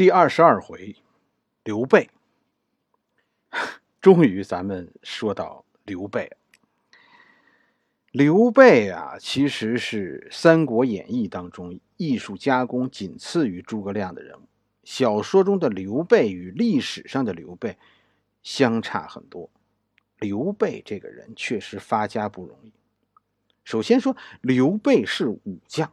第二十二回，刘备。终于，咱们说到刘备。刘备啊，其实是《三国演义》当中艺术加工仅次于诸葛亮的人物。小说中的刘备与历史上的刘备相差很多。刘备这个人确实发家不容易。首先说，刘备是武将。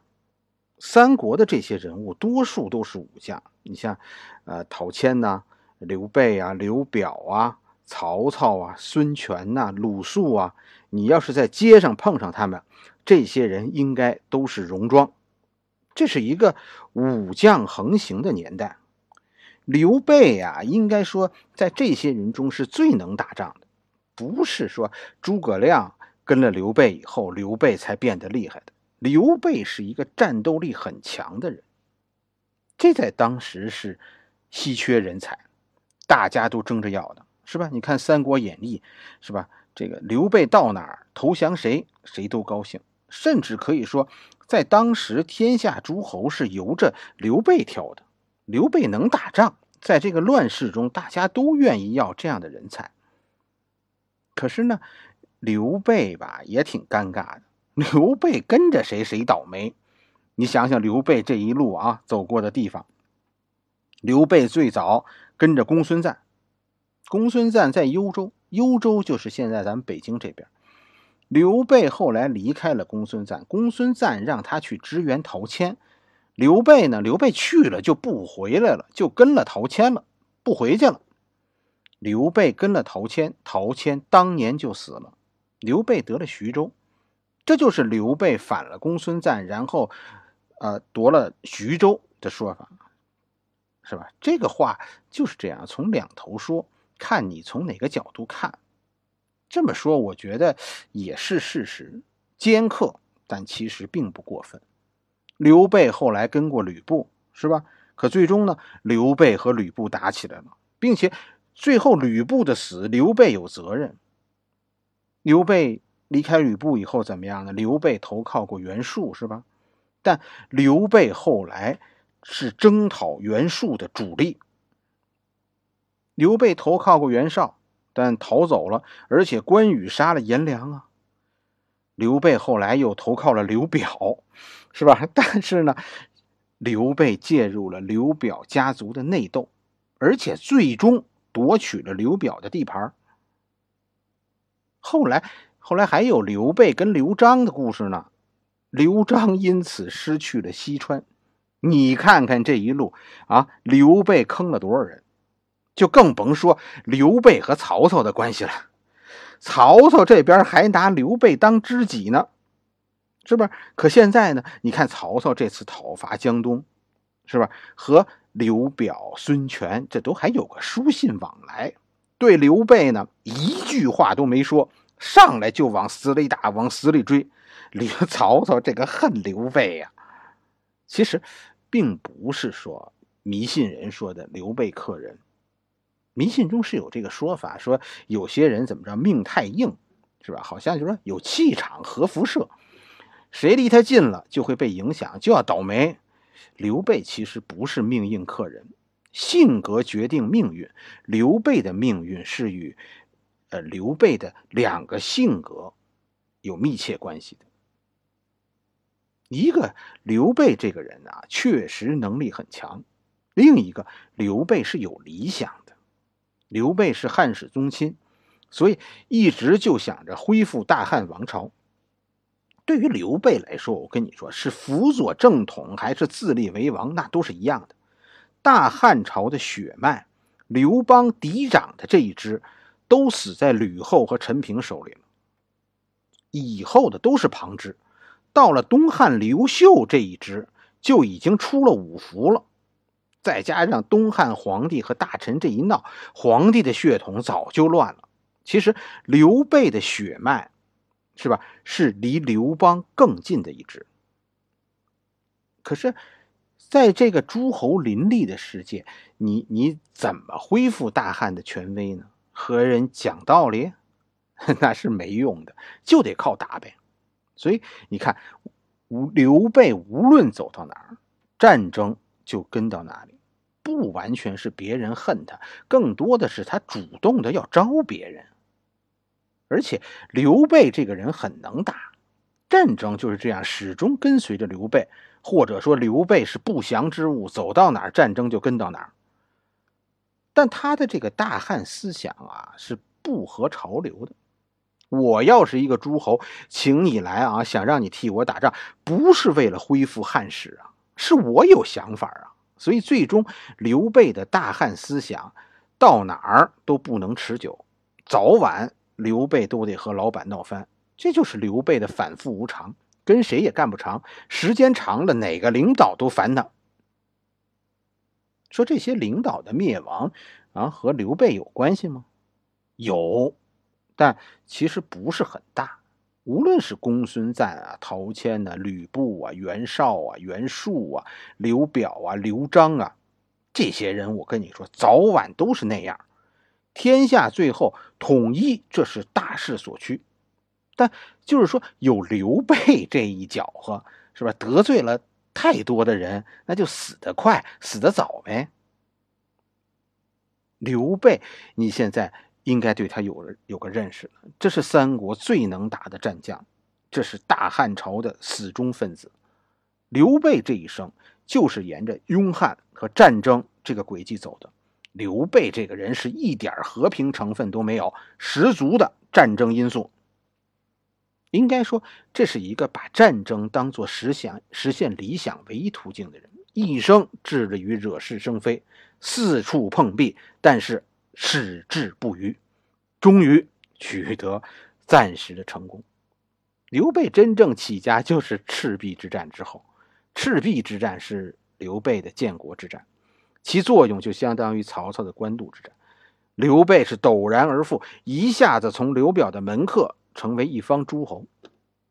三国的这些人物，多数都是武将。你像，呃，陶谦呐，刘备啊，刘表啊，曹操啊，孙权呐，鲁肃啊，你要是在街上碰上他们，这些人应该都是戎装。这是一个武将横行的年代。刘备啊，应该说在这些人中是最能打仗的，不是说诸葛亮跟了刘备以后，刘备才变得厉害的。刘备是一个战斗力很强的人，这在当时是稀缺人才，大家都争着要的，是吧？你看《三国演义》，是吧？这个刘备到哪儿投降谁，谁都高兴，甚至可以说，在当时天下诸侯是由着刘备挑的。刘备能打仗，在这个乱世中，大家都愿意要这样的人才。可是呢，刘备吧也挺尴尬的。刘备跟着谁谁倒霉，你想想刘备这一路啊走过的地方。刘备最早跟着公孙瓒，公孙瓒在幽州，幽州就是现在咱们北京这边。刘备后来离开了公孙瓒，公孙瓒让他去支援陶谦。刘备呢，刘备去了就不回来了，就跟了陶谦了，不回去了。刘备跟了陶谦，陶谦当年就死了，刘备得了徐州。这就是刘备反了公孙瓒，然后，呃，夺了徐州的说法，是吧？这个话就是这样，从两头说，看你从哪个角度看。这么说，我觉得也是事实，尖刻，但其实并不过分。刘备后来跟过吕布，是吧？可最终呢，刘备和吕布打起来了，并且最后吕布的死，刘备有责任。刘备。离开吕布以后怎么样呢？刘备投靠过袁术，是吧？但刘备后来是征讨袁术的主力。刘备投靠过袁绍，但逃走了，而且关羽杀了颜良啊。刘备后来又投靠了刘表，是吧？但是呢，刘备介入了刘表家族的内斗，而且最终夺取了刘表的地盘。后来。后来还有刘备跟刘璋的故事呢，刘璋因此失去了西川。你看看这一路啊，刘备坑了多少人，就更甭说刘备和曹操的关系了。曹操这边还拿刘备当知己呢，是不是？可现在呢？你看曹操这次讨伐江东，是吧？和刘表、孙权这都还有个书信往来，对刘备呢一句话都没说。上来就往死里打，往死里追。刘 曹操这个恨刘备呀，其实并不是说迷信人说的刘备克人。迷信中是有这个说法，说有些人怎么着命太硬，是吧？好像就说有气场核辐射，谁离他近了就会被影响，就要倒霉。刘备其实不是命硬克人，性格决定命运。刘备的命运是与。呃，刘备的两个性格有密切关系的。一个刘备这个人啊，确实能力很强；另一个刘备是有理想的。刘备是汉室宗亲，所以一直就想着恢复大汉王朝。对于刘备来说，我跟你说，是辅佐正统还是自立为王，那都是一样的。大汉朝的血脉，刘邦嫡长的这一支。都死在吕后和陈平手里了，以后的都是旁支。到了东汉刘秀这一支，就已经出了五福了。再加上东汉皇帝和大臣这一闹，皇帝的血统早就乱了。其实刘备的血脉，是吧？是离刘邦更近的一支。可是，在这个诸侯林立的世界，你你怎么恢复大汉的权威呢？和人讲道理，那是没用的，就得靠打呗。所以你看，刘备无论走到哪儿，战争就跟到哪里，不完全是别人恨他，更多的是他主动的要招别人。而且刘备这个人很能打，战争就是这样，始终跟随着刘备，或者说刘备是不祥之物，走到哪儿战争就跟到哪儿。但他的这个大汉思想啊，是不合潮流的。我要是一个诸侯，请你来啊，想让你替我打仗，不是为了恢复汉室啊，是我有想法啊。所以最终，刘备的大汉思想到哪儿都不能持久，早晚刘备都得和老板闹翻。这就是刘备的反复无常，跟谁也干不长，时间长了，哪个领导都烦他。说这些领导的灭亡啊，和刘备有关系吗？有。但其实不是很大，无论是公孙瓒啊、陶谦呐、吕布啊、袁绍啊、袁术啊、刘表啊、刘璋啊，这些人，我跟你说，早晚都是那样。天下最后统一，这是大势所趋。但就是说，有刘备这一搅和，是吧？得罪了太多的人，那就死得快，死得早呗。刘备，你现在。应该对他有了有个认识了。这是三国最能打的战将，这是大汉朝的死忠分子。刘备这一生就是沿着拥汉和战争这个轨迹走的。刘备这个人是一点和平成分都没有，十足的战争因素。应该说，这是一个把战争当做实现实现理想唯一途径的人，一生致力于惹是生非，四处碰壁，但是。矢志不渝，终于取得暂时的成功。刘备真正起家就是赤壁之战之后，赤壁之战是刘备的建国之战，其作用就相当于曹操的官渡之战。刘备是陡然而富，一下子从刘表的门客成为一方诸侯。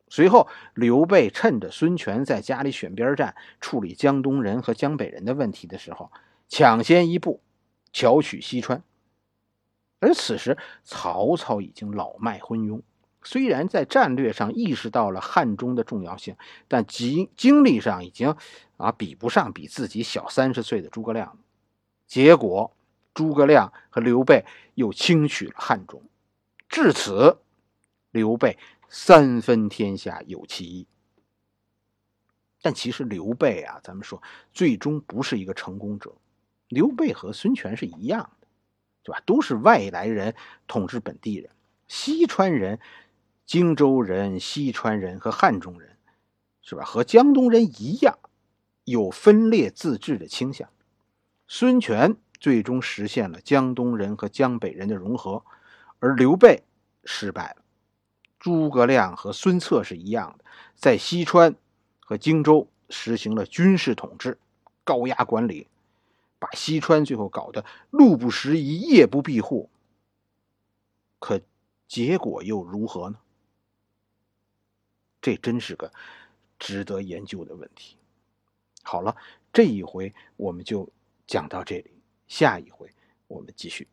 随后，刘备趁着孙权在家里选边站，处理江东人和江北人的问题的时候，抢先一步巧取西川。而此时，曹操已经老迈昏庸，虽然在战略上意识到了汉中的重要性，但经经历上已经啊比不上比自己小三十岁的诸葛亮。结果，诸葛亮和刘备又轻取了汉中，至此，刘备三分天下有其一。但其实刘备啊，咱们说最终不是一个成功者。刘备和孙权是一样。对吧？都是外来人统治本地人，西川人、荆州人、西川人和汉中人，是吧？和江东人一样，有分裂自治的倾向。孙权最终实现了江东人和江北人的融合，而刘备失败了。诸葛亮和孙策是一样的，在西川和荆州实行了军事统治，高压管理。把西川最后搞得路不拾遗、夜不闭户，可结果又如何呢？这真是个值得研究的问题。好了，这一回我们就讲到这里，下一回我们继续。